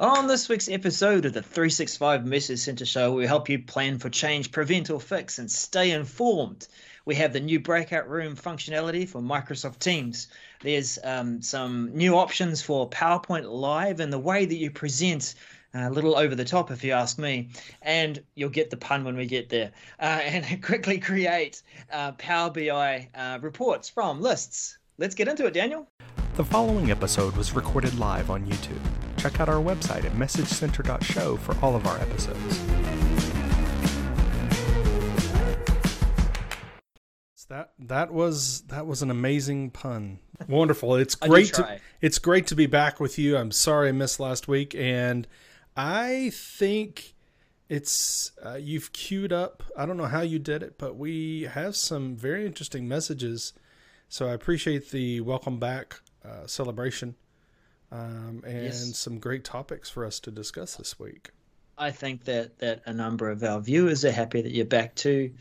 On this week's episode of the 365 Message Center Show, we help you plan for change, prevent or fix, and stay informed. We have the new breakout room functionality for Microsoft Teams. There's um, some new options for PowerPoint Live and the way that you present. A little over the top, if you ask me, and you'll get the pun when we get there. Uh, and quickly create uh, Power BI uh, reports from lists. Let's get into it, Daniel. The following episode was recorded live on YouTube. Check out our website at messagecenter.show for all of our episodes. That that was that was an amazing pun. Wonderful. It's great to it's great to be back with you. I'm sorry I missed last week and I think it's uh, you've queued up. I don't know how you did it, but we have some very interesting messages. So I appreciate the welcome back uh, celebration um, and yes. some great topics for us to discuss this week. I think that that a number of our viewers are happy that you're back too,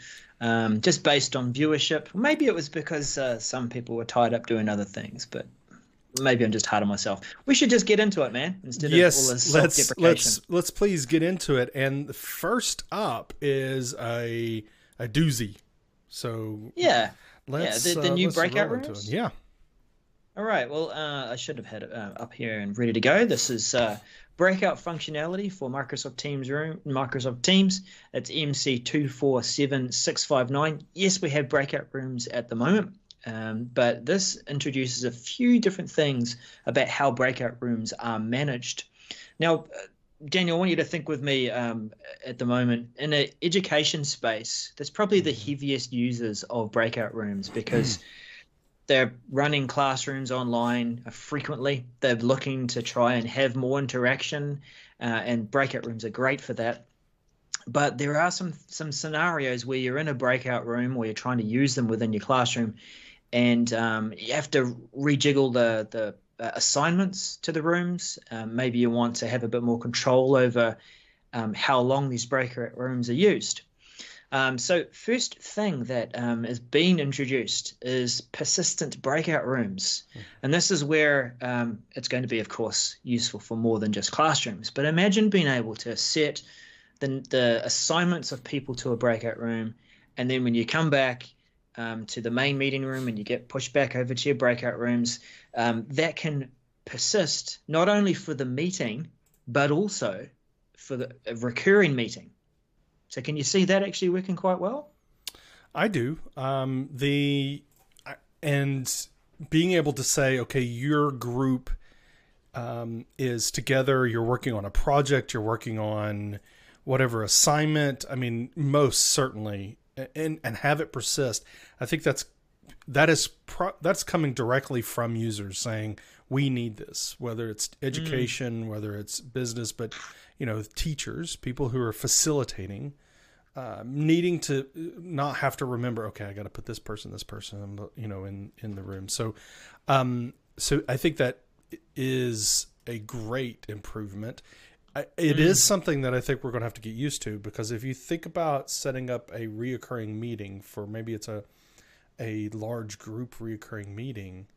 um, just based on viewership. Maybe it was because uh, some people were tied up doing other things, but maybe I'm just hard on myself. We should just get into it, man. Instead yes, of all this let's let's let's please get into it. And first up is a a doozy. So yeah, yeah, the, the uh, new breakout rooms. Yeah. All right. Well, uh, I should have had it uh, up here and ready to go. This is uh, breakout functionality for Microsoft Teams room. Microsoft Teams. It's MC two four seven six five nine. Yes, we have breakout rooms at the moment, um, but this introduces a few different things about how breakout rooms are managed. Now, uh, Daniel, I want you to think with me um, at the moment in an education space. That's probably the heaviest users of breakout rooms because. They're running classrooms online frequently. They're looking to try and have more interaction, uh, and breakout rooms are great for that. But there are some some scenarios where you're in a breakout room where you're trying to use them within your classroom, and um, you have to rejiggle the the uh, assignments to the rooms. Um, maybe you want to have a bit more control over um, how long these breakout rooms are used. Um, so, first thing that um, is being introduced is persistent breakout rooms. And this is where um, it's going to be, of course, useful for more than just classrooms. But imagine being able to set the, the assignments of people to a breakout room. And then when you come back um, to the main meeting room and you get pushed back over to your breakout rooms, um, that can persist not only for the meeting, but also for the recurring meeting. So can you see that actually working quite well? I do. Um, the and being able to say, okay, your group um, is together. You're working on a project. You're working on whatever assignment. I mean, most certainly, and and have it persist. I think that's that is pro- that's coming directly from users saying we need this, whether it's mm. education, mm. whether it's business, but you know, teachers, people who are facilitating uh, needing to not have to remember okay i got to put this person this person you know in in the room so um so i think that is a great improvement It mm. is something that i think we're going to have to get used to because if you think about setting up a reoccurring meeting for maybe it's a a large group reoccurring meeting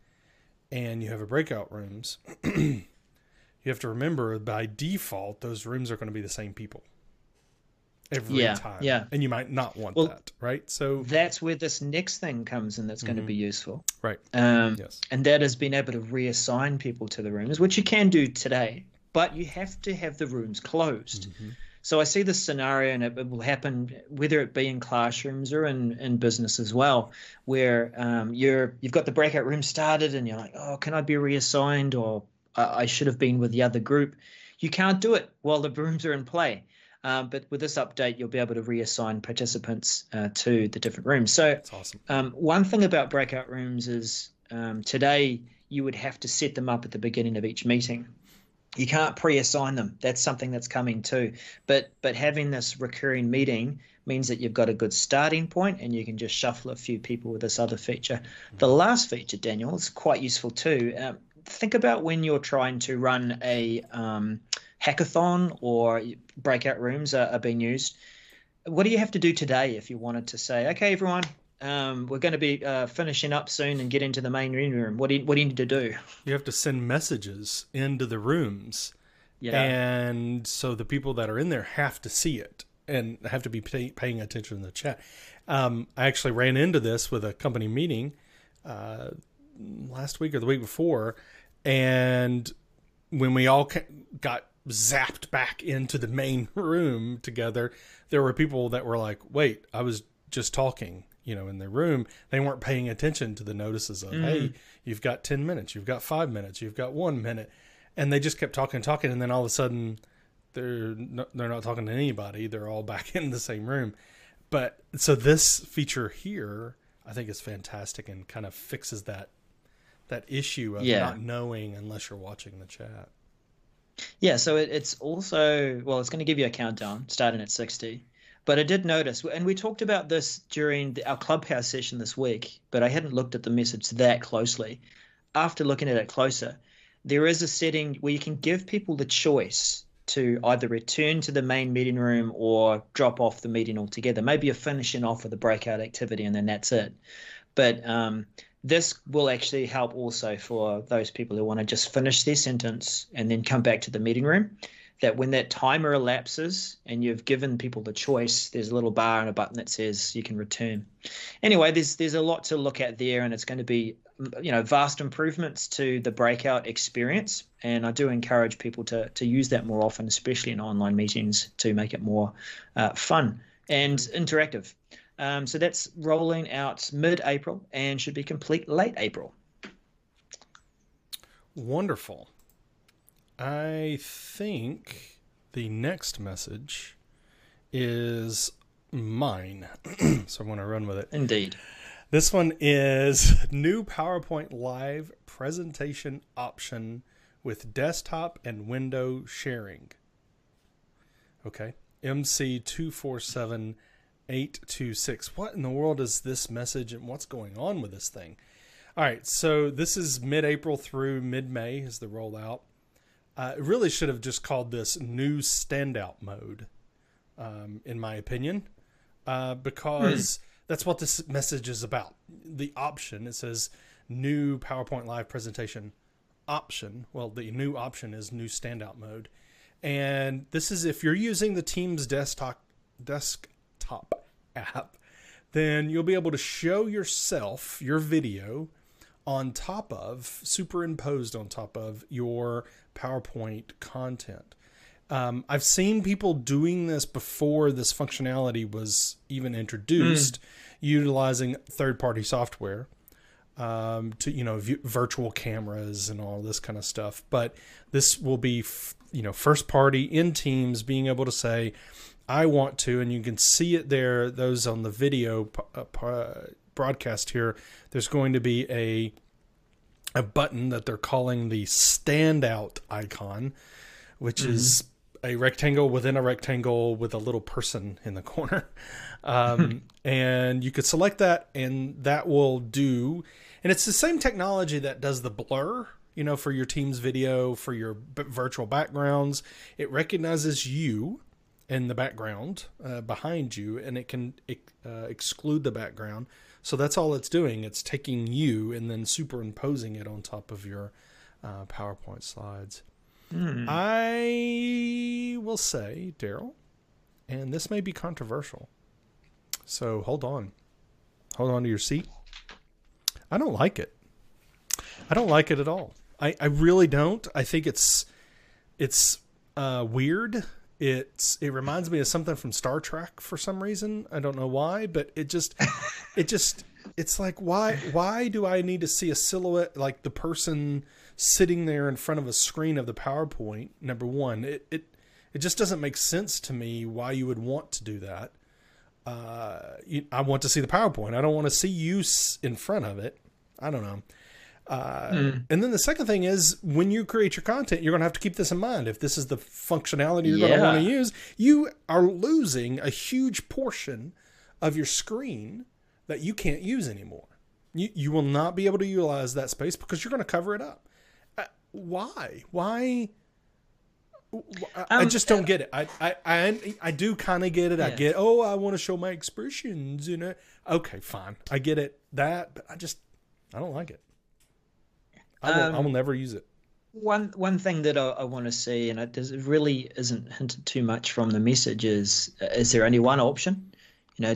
and you have a breakout rooms you have to remember by default those rooms are going to be the same people every yeah, time. Yeah. And you might not want well, that, right? So that's where this next thing comes in that's mm-hmm. going to be useful. Right. Um, yes. And that is being able to reassign people to the rooms, which you can do today, but you have to have the rooms closed. Mm-hmm. So I see this scenario, and it, it, will happen whether it be in classrooms or in, in business as well, where um, you're you've got the breakout room started, and you're like, oh, can I be reassigned, or I, I should have been with the other group. You can't do it while the rooms are in play. Um, but with this update, you'll be able to reassign participants uh, to the different rooms. So, That's awesome. um, one thing about breakout rooms is um, today you would have to set them up at the beginning of each meeting. You can't pre-assign them. That's something that's coming too. But but having this recurring meeting means that you've got a good starting point and you can just shuffle a few people with this other feature. The last feature, Daniel, is quite useful too. Um, think about when you're trying to run a um, hackathon or breakout rooms are, are, being used. What do you have to do today if you wanted to say, okay, everyone, um, we're going to be uh, finishing up soon and get into the main room. What do you, what do you need to do? You have to send messages into the rooms Yeah. And so the people that are in there have to see it and have to be pay, paying attention in the chat. Um, I actually ran into this with a company meeting uh, last week or the week before, and when we all got zapped back into the main room together, there were people that were like, "Wait, I was just talking." You know, in the room, they weren't paying attention to the notices of, mm. "Hey, you've got ten minutes, you've got five minutes, you've got one minute," and they just kept talking, talking, and then all of a sudden, they're not, they're not talking to anybody. They're all back in the same room. But so this feature here, I think is fantastic and kind of fixes that that issue of yeah. not knowing unless you're watching the chat. Yeah, so it, it's also well, it's going to give you a countdown starting at sixty. But I did notice, and we talked about this during the, our clubhouse session this week, but I hadn't looked at the message that closely. After looking at it closer, there is a setting where you can give people the choice to either return to the main meeting room or drop off the meeting altogether. Maybe you're finishing off with a breakout activity and then that's it. But um, this will actually help also for those people who want to just finish their sentence and then come back to the meeting room. That when that timer elapses and you've given people the choice, there's a little bar and a button that says you can return. Anyway, there's there's a lot to look at there, and it's going to be you know vast improvements to the breakout experience. And i do encourage people to to use that more often especially in online meetings to make it more uh, fun and interactive. Um, so that's rolling out mid-april and should be complete late april. Wonderful i think the next message is mine so i'm going to run with it indeed this one is new PowerPoint Live presentation option with desktop and window sharing. Okay. MC247826. What in the world is this message and what's going on with this thing? All right. So this is mid April through mid May is the rollout. Uh, it really should have just called this new standout mode, um, in my opinion, uh, because. Hmm that's what this message is about. The option, it says new PowerPoint Live presentation option. Well, the new option is new standout mode. And this is if you're using the Teams desktop desktop app, then you'll be able to show yourself your video on top of superimposed on top of your PowerPoint content. Um, I've seen people doing this before this functionality was even introduced, mm. utilizing third-party software um, to you know v- virtual cameras and all this kind of stuff. But this will be f- you know first party in Teams being able to say, I want to, and you can see it there. Those on the video uh, broadcast here, there's going to be a a button that they're calling the standout icon, which mm-hmm. is a rectangle within a rectangle with a little person in the corner. Um, and you could select that, and that will do. And it's the same technology that does the blur, you know, for your team's video, for your b- virtual backgrounds. It recognizes you in the background uh, behind you, and it can uh, exclude the background. So that's all it's doing. It's taking you and then superimposing it on top of your uh, PowerPoint slides. Mm. I will say, Daryl, and this may be controversial. So hold on. Hold on to your seat. I don't like it. I don't like it at all. I, I really don't. I think it's it's uh, weird. It's it reminds me of something from Star Trek for some reason. I don't know why, but it just it just it's like why why do I need to see a silhouette like the person sitting there in front of a screen of the PowerPoint. Number one, it it it just doesn't make sense to me why you would want to do that. Uh, you, I want to see the PowerPoint. I don't want to see you in front of it. I don't know. Uh, mm. And then the second thing is when you create your content, you're going to have to keep this in mind. If this is the functionality you're yeah. going to want to use, you are losing a huge portion of your screen that you can't use anymore. You, you will not be able to utilize that space because you're going to cover it up why? Why? I um, just don't get it. I I I, I do kind of get it. Yeah. I get. Oh, I want to show my expressions. You know. Okay, fine. I get it. That, but I just I don't like it. I will, um, I will never use it. one one thing that I, I want to see, and it, does, it really isn't hinted too much from the message, is is there only one option? You know,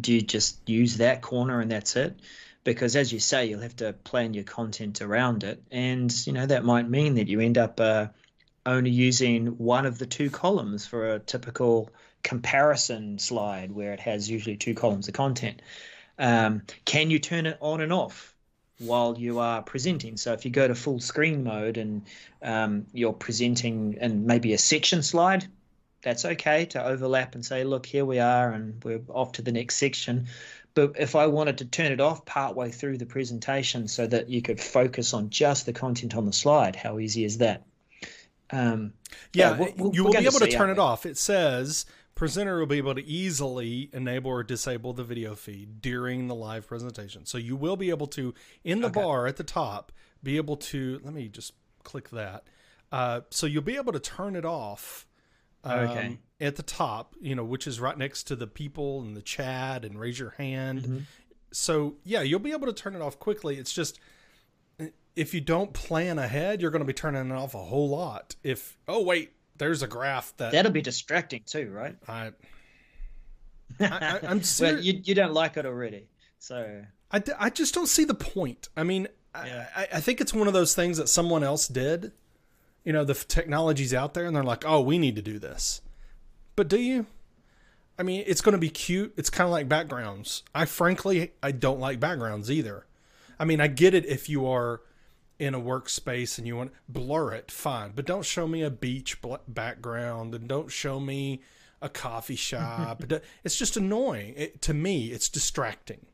do you just use that corner and that's it? Because as you say, you'll have to plan your content around it, and you know that might mean that you end up uh, only using one of the two columns for a typical comparison slide where it has usually two columns of content. Um, can you turn it on and off? While you are presenting. So if you go to full screen mode and um, you're presenting and maybe a section slide, that's okay to overlap and say, look, here we are, and we're off to the next section. But if I wanted to turn it off partway through the presentation so that you could focus on just the content on the slide, how easy is that? Um, yeah, yeah we'll, you will be able to turn it off. It says presenter will be able to easily enable or disable the video feed during the live presentation. So you will be able to, in the okay. bar at the top, be able to, let me just click that. Uh, so you'll be able to turn it off um, okay. at the top, you know, which is right next to the people and the chat and raise your hand. Mm-hmm. So yeah, you'll be able to turn it off quickly. It's just, if you don't plan ahead, you're going to be turning it off a whole lot. If, oh, wait, there's a graph that that'll be distracting too, right? I, I am ser- well, you you don't like it already, so I, I just don't see the point. I mean, yeah. I, I think it's one of those things that someone else did. You know, the technology's out there, and they're like, "Oh, we need to do this." But do you? I mean, it's going to be cute. It's kind of like backgrounds. I frankly, I don't like backgrounds either. I mean, I get it if you are in a workspace and you want blur it fine. But don't show me a beach background and don't show me a coffee shop. It's just annoying. It, to me it's distracting.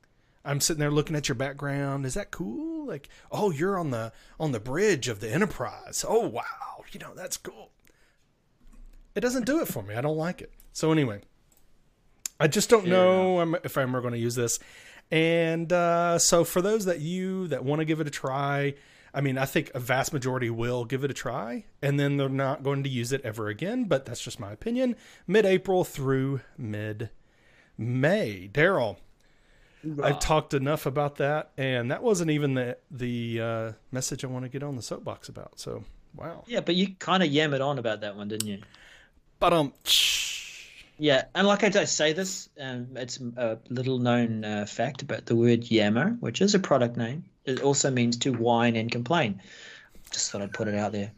I'm sitting there looking at your background. Is that cool? Like oh you're on the on the bridge of the enterprise. Oh wow. You know that's cool. It doesn't do it for me. I don't like it. So anyway i just don't know if i'm ever going to use this. And uh, so for those that you that want to give it a try I mean, I think a vast majority will give it a try and then they're not going to use it ever again, but that's just my opinion. Mid April through mid May. Daryl, I've talked enough about that, and that wasn't even the the uh, message I want to get on the soapbox about. So, wow. Yeah, but you kind of yammered on about that one, didn't you? But um. Yeah, and like I say this, um, it's a little known uh, fact about the word yammer, which is a product name it also means to whine and complain. Just thought I'd put it out there.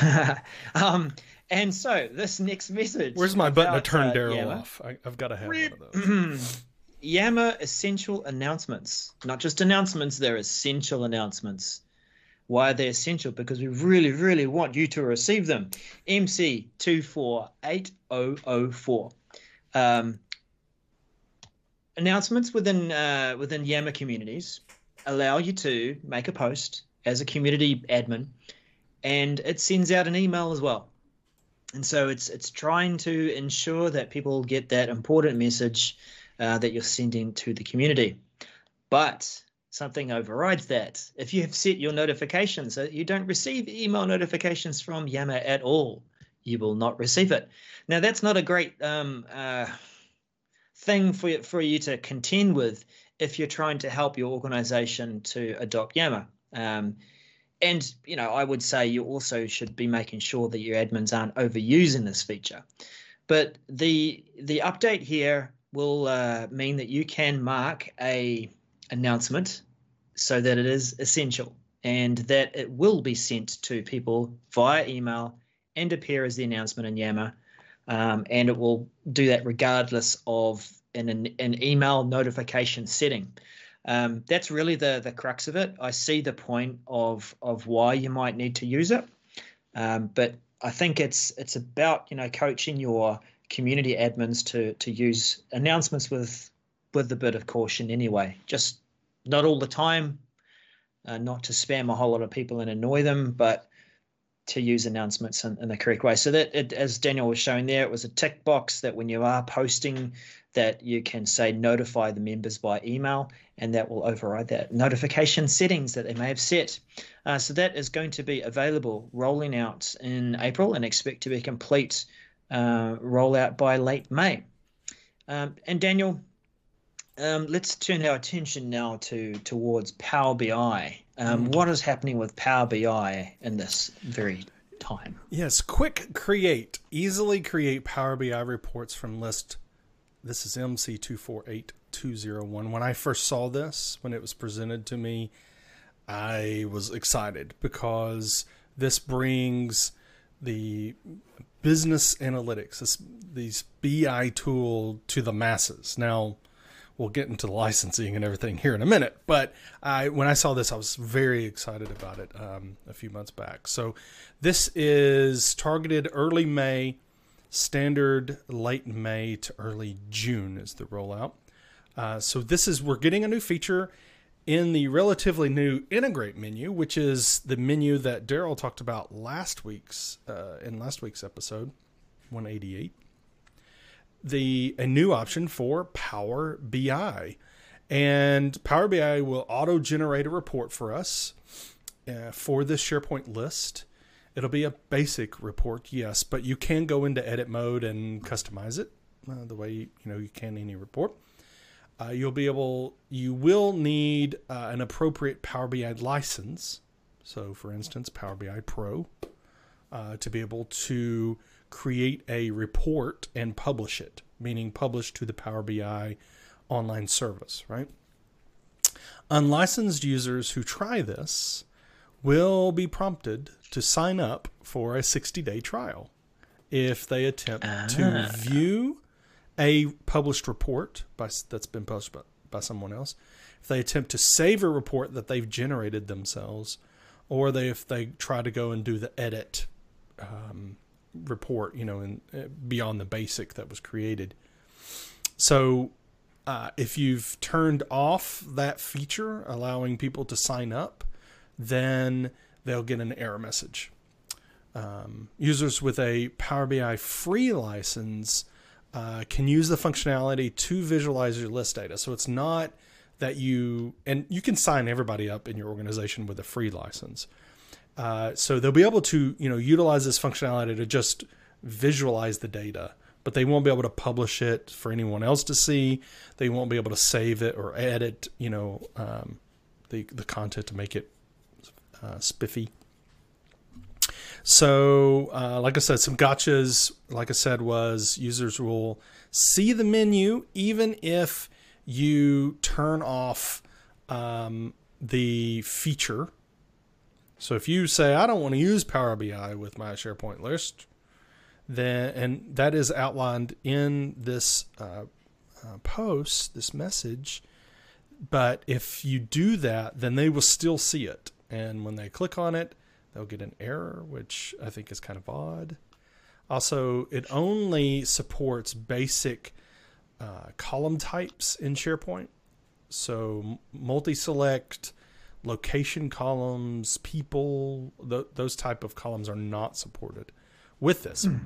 um, and so this next message. Where's my button to turn uh, Daryl Yammer. off? I, have got to have one of those. Yammer essential announcements. Not just announcements, they're essential announcements. Why are they essential? Because we really, really want you to receive them. MC two four eight zero oh zero oh four. Um, announcements within uh, within Yammer communities allow you to make a post as a community admin, and it sends out an email as well. And so it's it's trying to ensure that people get that important message uh, that you're sending to the community. But something overrides that. If you have set your notifications so you don't receive email notifications from Yammer at all, you will not receive it. Now that's not a great um, uh, thing for for you to contend with if you're trying to help your organization to adopt Yammer. Um, and you know, I would say you also should be making sure that your admins aren't overusing this feature. But the the update here will uh, mean that you can mark a announcement so that it is essential and that it will be sent to people via email and appear as the announcement in Yammer. Um, and it will do that regardless of in an, an email notification setting. Um, that's really the the crux of it. I see the point of of why you might need to use it, um, but I think it's it's about you know coaching your community admins to to use announcements with with a bit of caution anyway. Just not all the time, uh, not to spam a whole lot of people and annoy them, but to use announcements in, in the correct way. So that, it, as Daniel was showing there, it was a tick box that when you are posting, that you can say notify the members by email, and that will override that notification settings that they may have set. Uh, so that is going to be available, rolling out in April, and expect to be complete uh, rollout by late May. Um, and Daniel, um, let's turn our attention now to towards Power BI. Um, mm. What is happening with Power BI in this very time? Yes, quick create, easily create Power BI reports from list. This is MC248201. When I first saw this, when it was presented to me, I was excited because this brings the business analytics, this, these BI tool to the masses. Now, we'll get into the licensing and everything here in a minute. But I, when I saw this, I was very excited about it um, a few months back. So this is targeted early May, standard late May to early June is the rollout. Uh, so this is we're getting a new feature in the relatively new integrate menu, which is the menu that Daryl talked about last week's uh, in last week's episode, 188 the a new option for Power BI. And Power BI will auto generate a report for us uh, for this SharePoint list. It'll be a basic report, yes, but you can go into edit mode and customize it uh, the way you know you can any report. Uh, you'll be able, you will need uh, an appropriate Power BI license. So, for instance, Power BI Pro uh, to be able to create a report and publish it, meaning publish to the Power BI online service, right? Unlicensed users who try this will be prompted to sign up for a 60 day trial if they attempt ah. to view a published report by, that's been published by, by someone else, if they attempt to save a report that they've generated themselves, or they if they try to go and do the edit um, report, you know, and uh, beyond the basic that was created. So, uh, if you've turned off that feature, allowing people to sign up, then they'll get an error message. Um, users with a Power BI free license uh, can use the functionality to visualize your list data. So it's not that you and you can sign everybody up in your organization with a free license. Uh, so they'll be able to, you know, utilize this functionality to just visualize the data, but they won't be able to publish it for anyone else to see. They won't be able to save it or edit, you know, um, the the content to make it spiffy. So, uh, like I said, some gotchas, like I said, was users will see the menu even if you turn off um, the feature so if you say I don't want to use Power BI with my SharePoint list, then and that is outlined in this uh, uh, post, this message. But if you do that, then they will still see it, and when they click on it, they'll get an error, which I think is kind of odd. Also, it only supports basic uh, column types in SharePoint. So multi-select, location columns, people, th- those type of columns are not supported with this. Mm.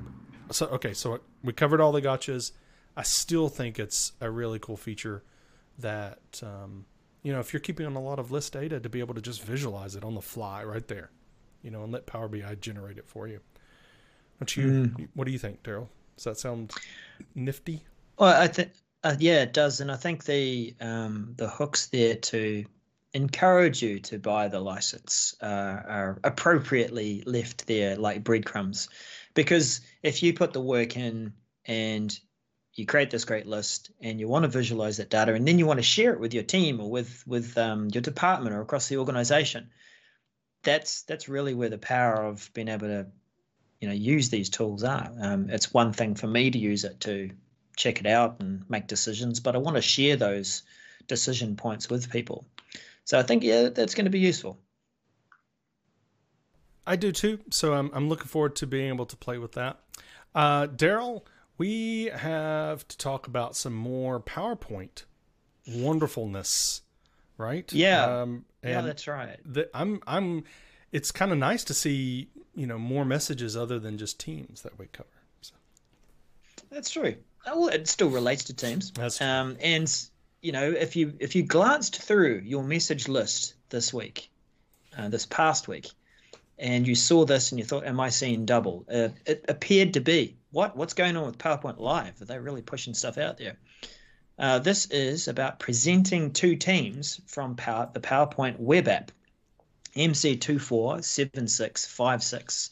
So okay, so we covered all the gotchas. I still think it's a really cool feature that um, you know if you're keeping on a lot of list data to be able to just visualize it on the fly right there, you know, and let Power BI generate it for you. Don't you? Mm. What do you think, Daryl? Does that sound nifty? Well, I think uh, yeah, it does, and I think the um, the hooks there to encourage you to buy the license uh, are appropriately left there like breadcrumbs. Because if you put the work in and you create this great list and you want to visualize that data and then you want to share it with your team or with with um, your department or across the organization, that's that's really where the power of being able to you know use these tools are. Um, it's one thing for me to use it to check it out and make decisions, but I want to share those decision points with people. So I think yeah, that's going to be useful. I do too. So I'm I'm looking forward to being able to play with that. Uh, Daryl, we have to talk about some more PowerPoint wonderfulness, right? Yeah. Um, yeah, that's right. The, I'm I'm. It's kind of nice to see you know more messages other than just teams that we cover. So. That's true. Well, it still relates to teams. That's true. Um, and you know, if you if you glanced through your message list this week, uh, this past week, and you saw this and you thought, "Am I seeing double?" Uh, it appeared to be. What what's going on with PowerPoint Live? Are they really pushing stuff out there? Uh, this is about presenting to teams from power, the PowerPoint web app, MC247656.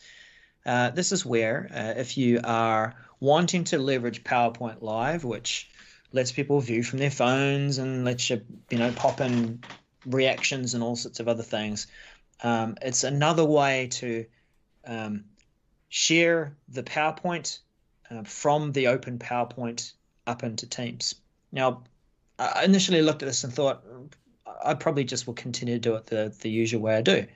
Uh, this is where, uh, if you are wanting to leverage PowerPoint Live, which lets people view from their phones and lets you, you know, pop in reactions and all sorts of other things, um, it's another way to um, share the PowerPoint uh, from the open PowerPoint up into Teams. Now, I initially looked at this and thought I probably just will continue to do it the, the usual way I do.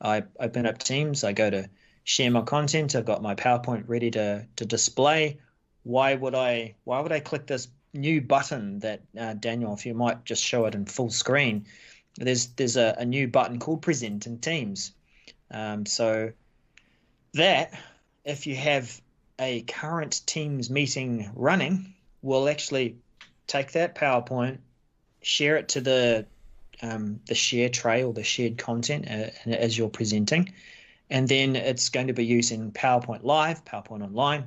I open up Teams, I go to share my content, I've got my PowerPoint ready to, to display. Why would I why would I click this new button that uh, Daniel, if you might just show it in full screen, there's there's a, a new button called Present in Teams. Um, so that if you have a current Teams meeting running, will actually take that PowerPoint, share it to the um, the share tray or the shared content uh, as you're presenting, and then it's going to be using PowerPoint Live, PowerPoint Online,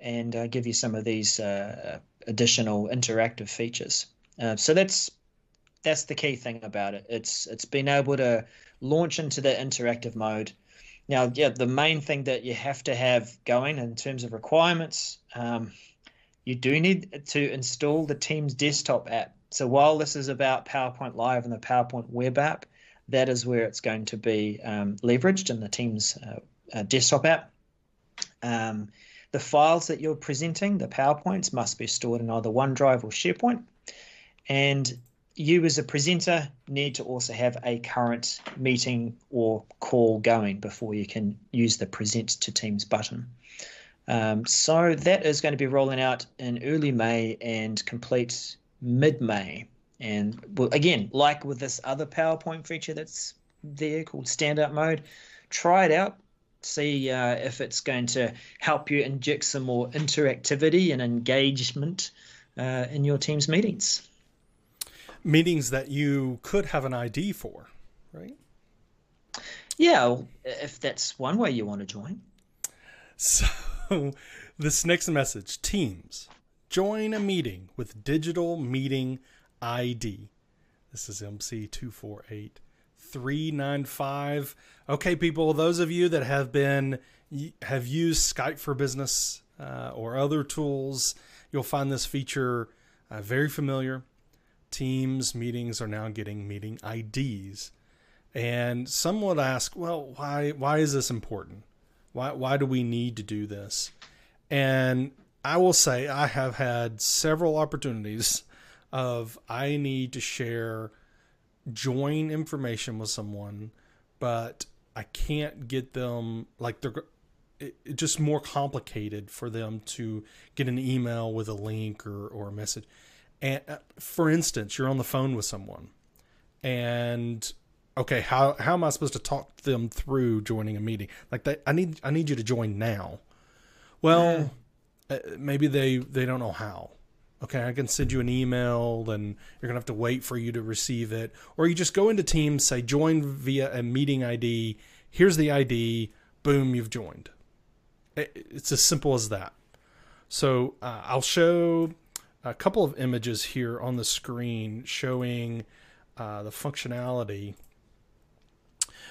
and uh, give you some of these uh, additional interactive features. Uh, so that's that's the key thing about it. It's it's been able to launch into the interactive mode. Now, yeah, the main thing that you have to have going in terms of requirements, um, you do need to install the Teams desktop app. So while this is about PowerPoint Live and the PowerPoint web app, that is where it's going to be um, leveraged in the Teams uh, uh, desktop app. Um, the files that you're presenting, the PowerPoints, must be stored in either OneDrive or SharePoint. And you as a presenter need to also have a current meeting or call going before you can use the present to Teams button. Um, so that is going to be rolling out in early May and complete mid May. And well, again, like with this other PowerPoint feature that's there called Standout Mode, try it out. See uh, if it's going to help you inject some more interactivity and engagement uh, in your team's meetings meetings that you could have an ID for, right? Yeah, if that's one way you want to join. So, this next message Teams, join a meeting with digital meeting ID. This is MC248395. Okay, people, those of you that have been have used Skype for Business uh, or other tools, you'll find this feature uh, very familiar. Teams meetings are now getting meeting IDs. And some would ask, well, why why is this important? Why why do we need to do this? And I will say I have had several opportunities of I need to share join information with someone, but I can't get them like they're it, just more complicated for them to get an email with a link or, or a message. And uh, for instance, you're on the phone with someone, and okay, how how am I supposed to talk them through joining a meeting? Like they, I need I need you to join now. Well, yeah. uh, maybe they they don't know how. Okay, I can send you an email, and you're gonna have to wait for you to receive it, or you just go into Teams, say join via a meeting ID. Here's the ID. Boom, you've joined. It's as simple as that. So uh, I'll show a couple of images here on the screen showing uh, the functionality.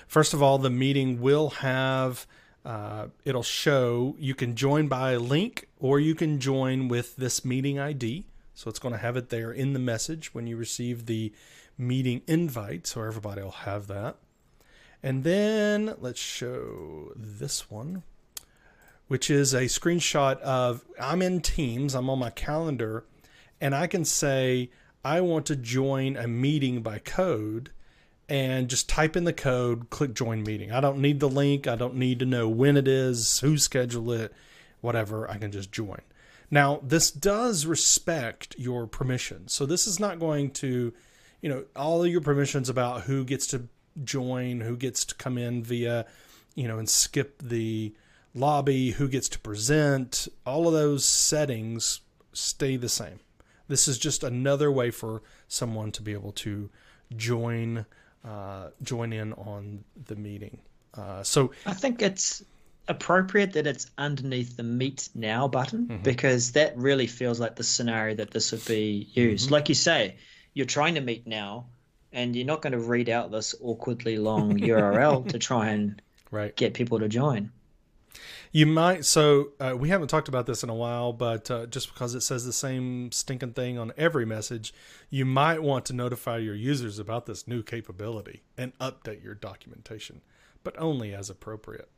First of all, the meeting will have, uh, it'll show you can join by a link or you can join with this meeting ID. So it's going to have it there in the message when you receive the meeting invite. So everybody will have that. And then let's show this one, which is a screenshot of I'm in Teams, I'm on my calendar and I can say, I want to join a meeting by code and just type in the code, click join meeting. I don't need the link. I don't need to know when it is, who scheduled it, whatever. I can just join. Now, this does respect your permissions. So this is not going to, you know, all of your permissions about who gets to join, who gets to come in via, you know, and skip the lobby, who gets to present, all of those settings stay the same. This is just another way for someone to be able to join uh, join in on the meeting. Uh, so I think it's appropriate that it's underneath the meet now button Mhm. because that really feels like the scenario that this would be used. Mhm. Like you say, you're trying to meet now, and you're not going to read out this awkwardly long URL to try and Right. get people to join. You might. So uh, we haven't talked about this in a while, but uh, just because it says the same stinking thing on every message, you might want to notify your users about this new capability and update your documentation, but only as appropriate.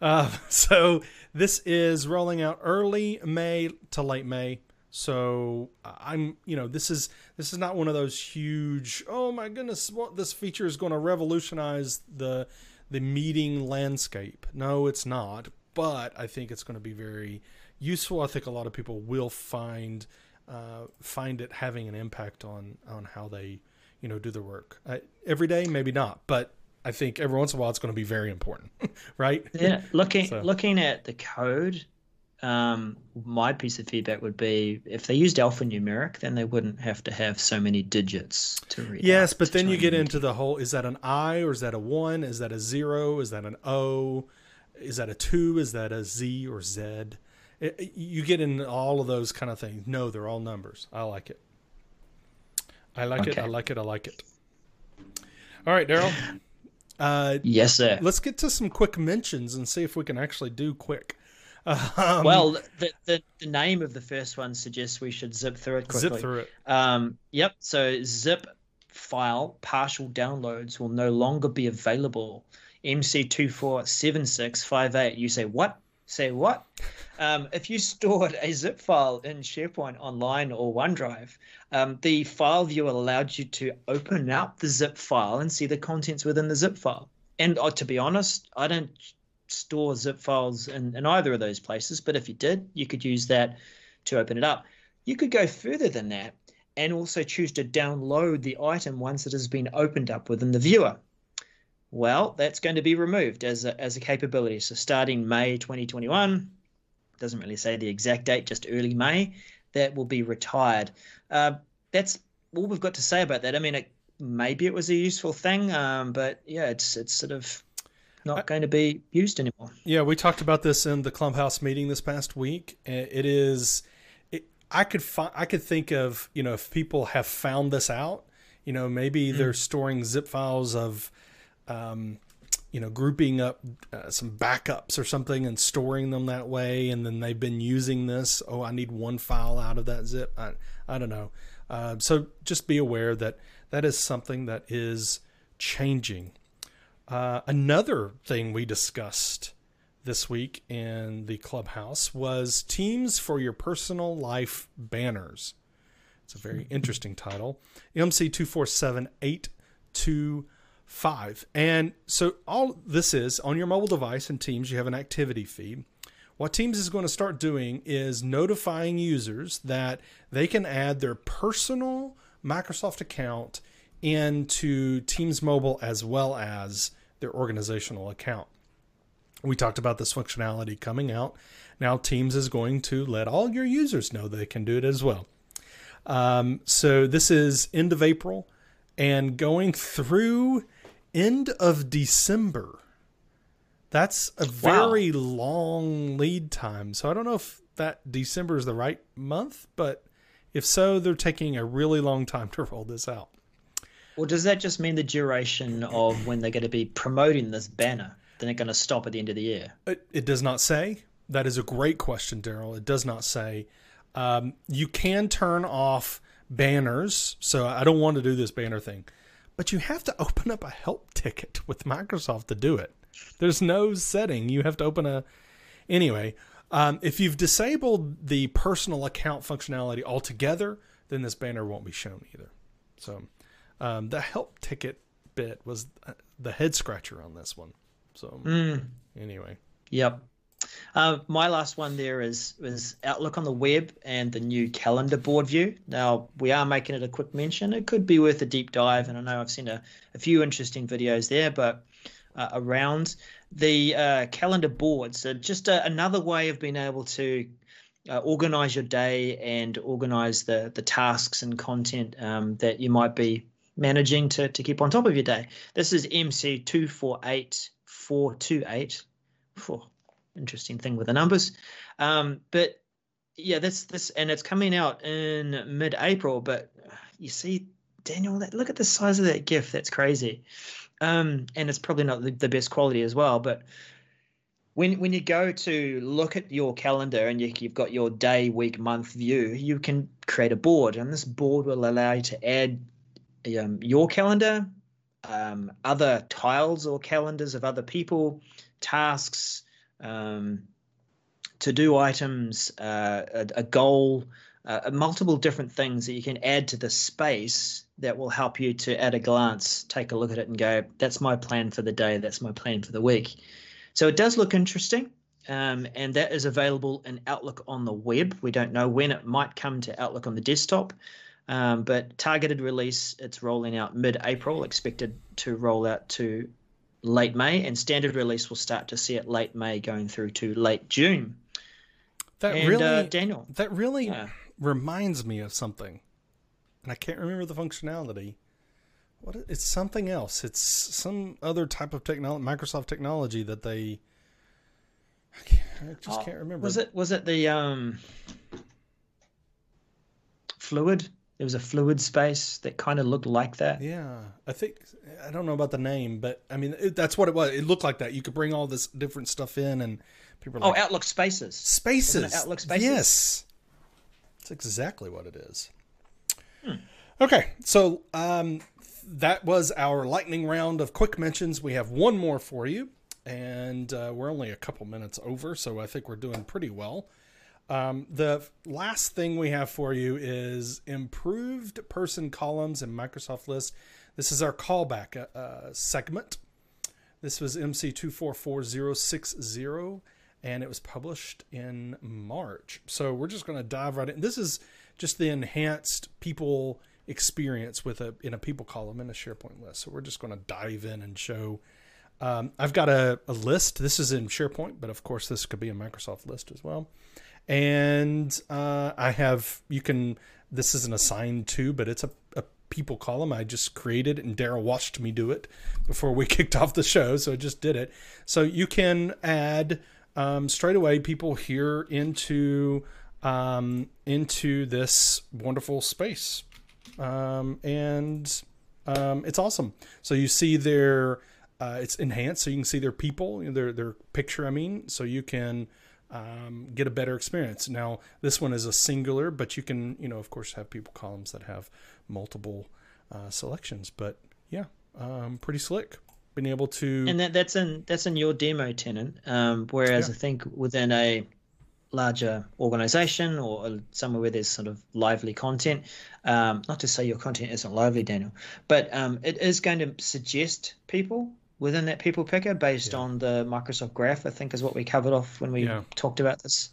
Uh, so this is rolling out early May to late May. So I'm, you know, this is this is not one of those huge. Oh my goodness, what this feature is going to revolutionize the the meeting landscape. No, it's not. But I think it's going to be very useful. I think a lot of people will find uh, find it having an impact on on how they you know do their work uh, every day. Maybe not, but I think every once in a while it's going to be very important, right? Yeah, looking So- looking at the code, um, my piece of feedback would be if they used alphanumeric, then they wouldn't have to have so many digits to read. Yes, but then you get into the whole: is that an I or is that a one? Is that a zero? Is that an O? Is that a two? Is that a Z or Z? It- it- you get in all of those kind of things. No, they're all numbers. I like it. I like it. I like it. I like it. All right, Daryl. Uh, Yes, sir. let's get to some quick mentions and see if we can actually do quick. Um, well, the, the the name of the first one suggests we should zip through it quickly. zip through it. Um, yep. So zip file partial downloads will no longer be available. MC247658. You say what? Say what? Um, if you stored a zip file in SharePoint Online or OneDrive, um, the file viewer allowed you to open up the zip file and see the contents within the zip file. And uh, to be honest, I don't store zip files in, in either of those places, but if you did, you could use that to open it up. You could go further than that and also choose to download the item once it has been opened up within the viewer. Well, that's going to be removed as a, as a capability. So starting May 2021, doesn't really say the exact date, just early May, that will be retired. Uh, that's all we've got to say about that. I mean, it, maybe it was a useful thing, um, but yeah, it's it's sort of not going to be used anymore. Yeah, we talked about this in the clubhouse meeting this past week. It is, it, I could fi- I could think of you know if people have found this out, you know maybe they're storing zip files of, um, you know grouping up uh, some backups or something and storing them that way, and then they've been using this. Oh, I need one file out of that zip. I I don't know. Uh, so just be aware that that is something that is changing. Uh, another thing we discussed this week in the clubhouse was Teams for Your Personal Life Banners. It's a very interesting title. MC247825. And so all this is on your mobile device in Teams, you have an activity feed. What Teams is going to start doing is notifying users that they can add their personal Microsoft account into Teams Mobile as well as their organizational account. We talked about this functionality coming out. Now, Teams is going to let all your users know they can do it as well. Um, so, this is end of April and going through end of December. That's a Wow. very long lead time. So, I don't know if that December is the right month, but if so, they're taking a really long time to roll this out. Or does that just mean the duration of when they're going to be promoting this banner? Then they're going to stop at the end of the year. It, it does not say. That is a great question, Daryl. It does not say. Um, you can turn off banners. So I don't want to do this banner thing, but you have to open up a help ticket with Microsoft to do it. There's no setting. You have to open a. Anyway, um, if you've disabled the personal account functionality altogether, then this banner won't be shown either. So um, the help ticket bit was uh, the head scratcher on this one. So anyway. Yep. Uh, my last one there is is Outlook on the web and the new calendar board view. Now we are making it a quick mention. It could be worth a deep dive, and I know I've seen a, a few interesting videos there, but uh, around the uh, calendar boards, so just a, another way of being able to uh, organize your day and organize the the tasks and content um, that you might be managing to, to keep on top of your day. This is MC two four eight four two eight. Interesting thing with the numbers. Um, but yeah, this this and it's coming out in mid-April. But you see, Daniel, that, look at the size of that GIF. That's crazy. Um, and it's probably not the, the best quality as well. But when when you go to look at your calendar and you, have got your day, week, month view, you can create a board, and this board will allow you to add um, your calendar, um, other tiles or calendars of other people, tasks, um, to do items, uh, a, a, goal, uh, multiple different things that you can add to the space that will help you to, at a glance, take a look at it and go, that's my plan for the day, that's my plan for the week. So it does look interesting. Um, and that is available in Outlook on the web. We don't know when it might come to Outlook on the desktop, um, but targeted release, it's rolling out mid April, expected to roll out to late May, and standard release will start to see it late May going through to late June. That and, really, uh, Daniel, that really yeah. reminds me of something, and I can't remember the functionality. What it's something else. It's some other type of technology, Microsoft technology that they. I, can't, I just oh, can't remember. Was it was it the um, fluid? There was a fluid space that kind of looked like that. Yeah, I think I don't know about the name, but I mean it, that's what it was. It looked like that. You could bring all this different stuff in, and people. oh, like, Outlook Spaces. Spaces. Outlook Spaces. Yes, that's exactly what it is. Hmm. Okay, so um, that was our lightning round of quick mentions. We have one more for you, and uh, we're only a couple minutes over, so I think we're doing pretty well. Um, the last thing we have for you is improved person columns in Microsoft List. This is our callback uh, uh segment. This was MC244060, and it was published in March. So we're just going to dive right in. This is just the enhanced people experience with a in a people column in a SharePoint list. So we're just going to dive in and show. Um, I've got a, a list. This is in SharePoint, but of course this could be a Microsoft list as well and uh, I have you can. This isn't assigned to, but it's a, a people column. I just created and Darrell watched me do it before we kicked off the show, so I just did it. So you can add um, straight away people here into um, into this wonderful space, um, and um, it's awesome. So you see their uh, it's enhanced, so you can see their people, their their picture. I mean, so you can um, get a better experience. Now, this one is a singular, but you can, you know, of course, have people columns that have multiple uh, selections. But yeah, um, pretty slick. Being able to and that that's in that's in your demo tenant. Um, whereas yeah. I think within a larger organization or somewhere where there's sort of lively content. Um, not to say your content isn't lively, Daniel, but um, it is going to suggest people within that people picker based yeah. on the Microsoft Graph, I think is what we covered off when we yeah. talked about this.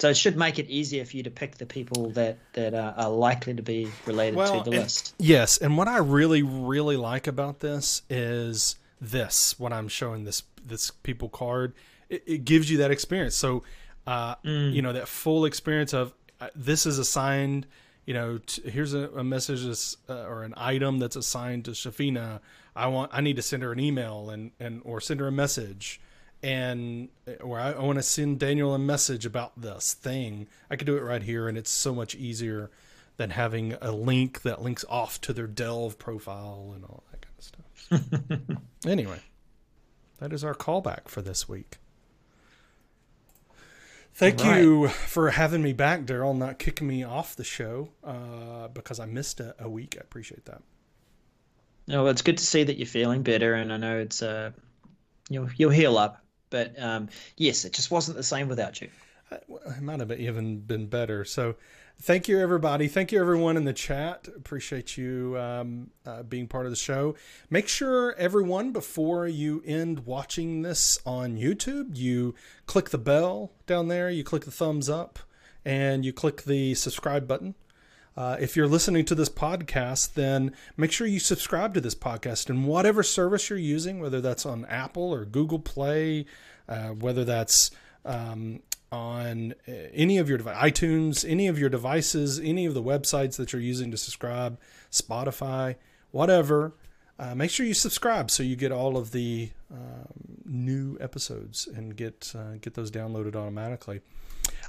So it should make it easier for you to pick the people that that are, are likely to be related well, to the and, list. Yes, and what I really really like about this is this. What I'm showing this this people card, it, it gives you that experience. So, uh, mm. you know, that full experience of uh, this is assigned. You know, t- here's a, a message uh, or an item that's assigned to Shafina I want I need to send her an email and and or send her a message and or I, I want to send Daniel a message about this thing. I could do it right here and it's so much easier than having a link that links off to their Delve profile and all that kind of stuff. anyway, that is our callback for this week. Thank right. you for having me back, Darrell, not kicking me off the show uh, because I missed a, a week. I appreciate that. No, it's good to see that you're feeling better, and I know it's uh, you'll you'll heal up. But um, yes, it just wasn't the same without you. Uh, it might have even been better. So, thank you, everybody. Thank you, everyone in the chat. Appreciate you um, uh, being part of the show. Make sure, everyone, before you end watching this on YouTube, you click the bell down there, you click the thumbs up, and you click the subscribe button uh, if you're listening to this podcast, then make sure you subscribe to this podcast in whatever service you're using, whether that's on Apple or Google Play, uh, whether that's um, on uh, any of your device, iTunes, any of your devices, any of the websites that you're using to subscribe, Spotify, whatever. uh, make sure you subscribe so you get all of the um, new episodes and get uh, get those downloaded automatically.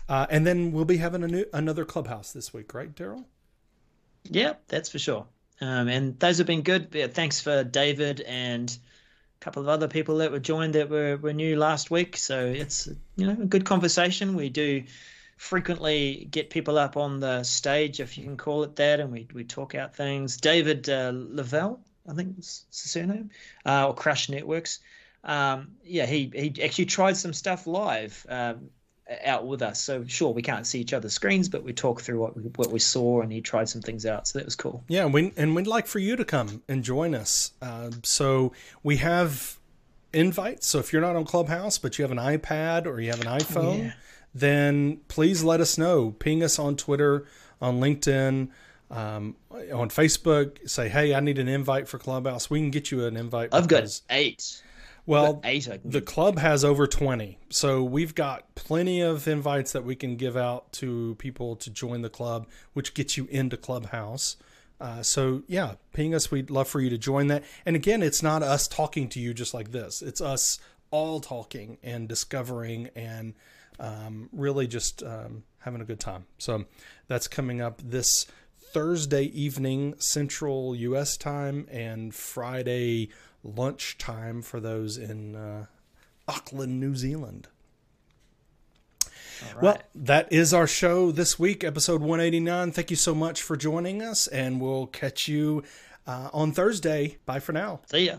Uh, and then we'll be having a new another clubhouse this week, right, Darrell? Yeah, that's for sure. Um, and those have been good. Yeah, thanks for David and couple of other people that were joined that were, were new last week. So it's you know a good conversation. We do frequently get people up on the stage, if you can call it that, and we we talk out things. David uh, Lavelle, I think is the surname, uh, or Crush Networks. Um, yeah, he he actually tried some stuff live. Um, out with us. So sure, we can't see each other's screens, but we talk through what we, what we saw, and he tried some things out. So that was cool. Yeah, and, we, and we'd like for you to come and join us. Uh, so we have invites. So if you're not on Clubhouse, but you have an iPad or you have an iPhone, yeah. then please let us know. Ping us on Twitter, on LinkedIn. Um, on Facebook, say, "Hey, I need an invite for Clubhouse." We can get you an invite. I've got eight. Well, eight, the club has over 20. So we've got plenty of invites that we can give out to people to join the club, which gets you into Clubhouse. Uh, so, yeah, ping us. We'd love for you to join that. And again, it's not us talking to you just like this, it's us all talking and discovering and um, really just um, having a good time. So that's coming up this Thursday evening, Central US time, and Friday lunchtime for those in uh, Auckland, New Zealand. Right. Well, that is our show this week, episode 189. Thank you so much for joining us, and we'll catch you uh, on Thursday. Bye for now. See ya.